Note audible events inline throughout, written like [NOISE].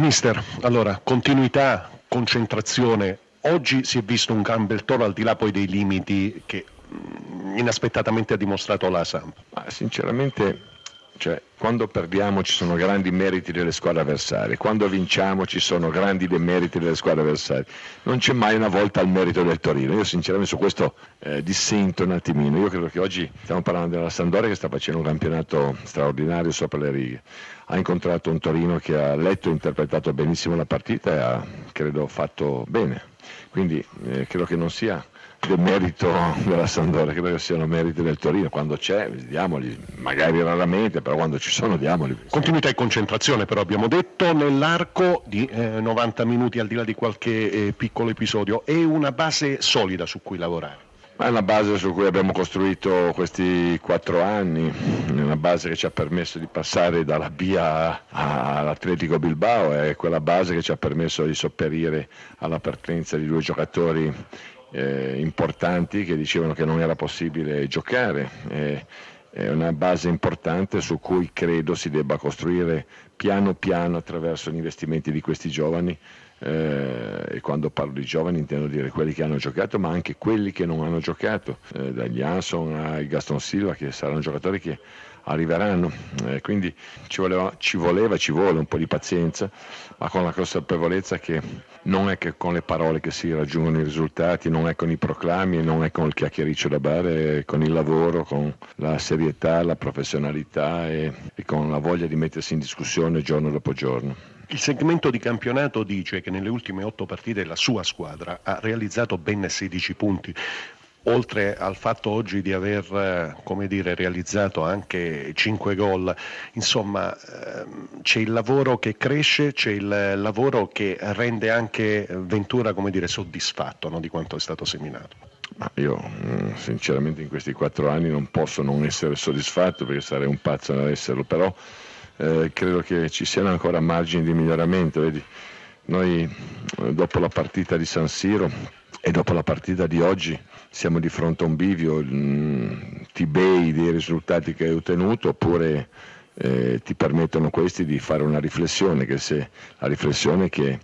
Mister, allora, continuità, concentrazione. Oggi si è visto un Campbell Toro al di là poi dei limiti che mm, inaspettatamente ha dimostrato la Samp. Ma sinceramente cioè, quando perdiamo ci sono grandi meriti delle squadre avversarie, quando vinciamo ci sono grandi demeriti delle squadre avversarie. Non c'è mai una volta il merito del Torino. Io sinceramente su questo eh, dissento un attimino. Io credo che oggi stiamo parlando della Sandoria che sta facendo un campionato straordinario sopra le righe. Ha incontrato un Torino che ha letto e interpretato benissimo la partita e ha, credo, fatto bene. Quindi eh, credo che non sia del merito [LAUGHS] della Sandoria, credo che siano meriti del Torino, quando c'è diamoli, magari raramente, però quando ci sono diamoli. Continuità e concentrazione però abbiamo detto nell'arco di eh, 90 minuti al di là di qualche eh, piccolo episodio, è una base solida su cui lavorare. Ma è una base su cui abbiamo costruito questi quattro anni, una base che ci ha permesso di passare dalla B all'Atletico Bilbao, è quella base che ci ha permesso di sopperire alla partenza di due giocatori eh, importanti che dicevano che non era possibile giocare. Eh, è una base importante su cui credo si debba costruire piano piano attraverso gli investimenti di questi giovani eh, e quando parlo di giovani intendo dire quelli che hanno giocato ma anche quelli che non hanno giocato, eh, dagli Anson ai Gaston Silva che saranno giocatori che arriveranno. Eh, quindi ci voleva, ci voleva, ci vuole un po' di pazienza, ma con la consapevolezza che non è che con le parole che si raggiungono i risultati, non è con i proclami, non è con il chiacchiericcio da bar, è con il lavoro, con la serietà, la professionalità e, e con la voglia di mettersi in discussione giorno dopo giorno. Il segmento di campionato dice che nelle ultime otto partite la sua squadra ha realizzato ben 16 punti, oltre al fatto oggi di aver dire, realizzato anche 5 gol, insomma ehm, c'è il lavoro che cresce, c'è il lavoro che rende anche Ventura dire, soddisfatto no, di quanto è stato seminato. Ma io mm, sinceramente in questi quattro anni non posso non essere soddisfatto perché sarei un pazzo ad esserlo, però eh, credo che ci siano ancora margini di miglioramento. Vedi? Noi eh, dopo la partita di San Siro e dopo la partita di oggi siamo di fronte a un bivio, mm, ti bei dei risultati che hai ottenuto oppure eh, ti permettono questi di fare una riflessione, che se, la riflessione che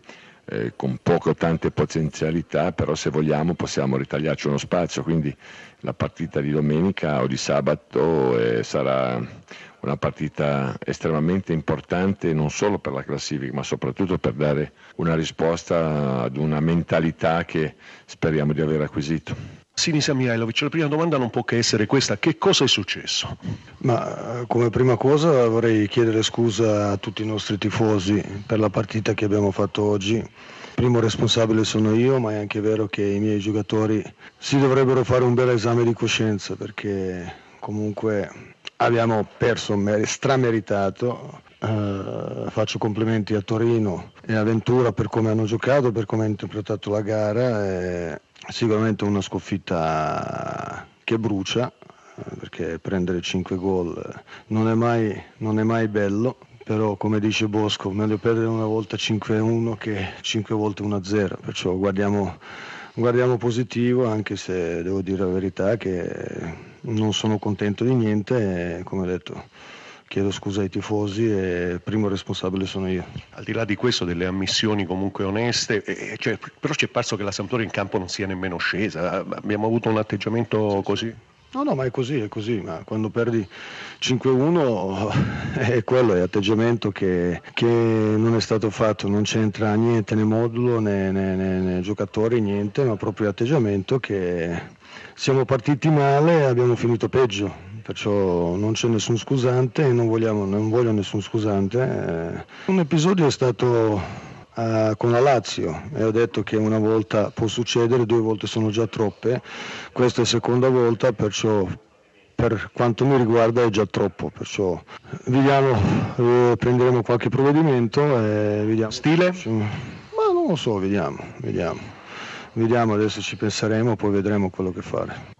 eh, con poco tante potenzialità, però se vogliamo possiamo ritagliarci uno spazio, quindi la partita di domenica o di sabato eh, sarà una partita estremamente importante non solo per la classifica, ma soprattutto per dare una risposta ad una mentalità che speriamo di aver acquisito. Sinisa Mihailovic, la prima domanda non può che essere questa, che cosa è successo? Ma come prima cosa vorrei chiedere scusa a tutti i nostri tifosi per la partita che abbiamo fatto oggi. Il primo responsabile sono io, ma è anche vero che i miei giocatori si dovrebbero fare un bel esame di coscienza perché comunque abbiamo perso strameritato. Uh, faccio complimenti a Torino e a Ventura per come hanno giocato, per come hanno interpretato la gara. E sicuramente una sconfitta che brucia, perché prendere 5 gol non è mai, non è mai bello, però come dice Bosco, meglio perdere una volta 5-1 che 5 volte 1-0, perciò guardiamo, guardiamo positivo, anche se devo dire la verità che non sono contento di niente, e, come detto chiedo scusa ai tifosi e il primo responsabile sono io. Al di là di questo, delle ammissioni comunque oneste, eh, cioè, però ci è parso che la Sampdoria in campo non sia nemmeno scesa, abbiamo avuto un atteggiamento così? No, no, ma è così, è così, ma quando perdi 5-1 [LAUGHS] è quello, è atteggiamento che, che, non è stato fatto, non c'entra niente né modulo né, né, né, né giocatori, niente, ma proprio atteggiamento che siamo partiti male e abbiamo finito peggio perciò non c'è nessun scusante e non, vogliamo, non voglio nessun scusante. Eh, un episodio è stato eh, con la Lazio e ho detto che una volta può succedere, due volte sono già troppe, questa è la seconda volta, perciò per quanto mi riguarda è già troppo, perciò vediamo, eh, prenderemo qualche provvedimento e vediamo. Stile? Ma non lo so, vediamo, vediamo. Vediamo, adesso ci penseremo, poi vedremo quello che fare.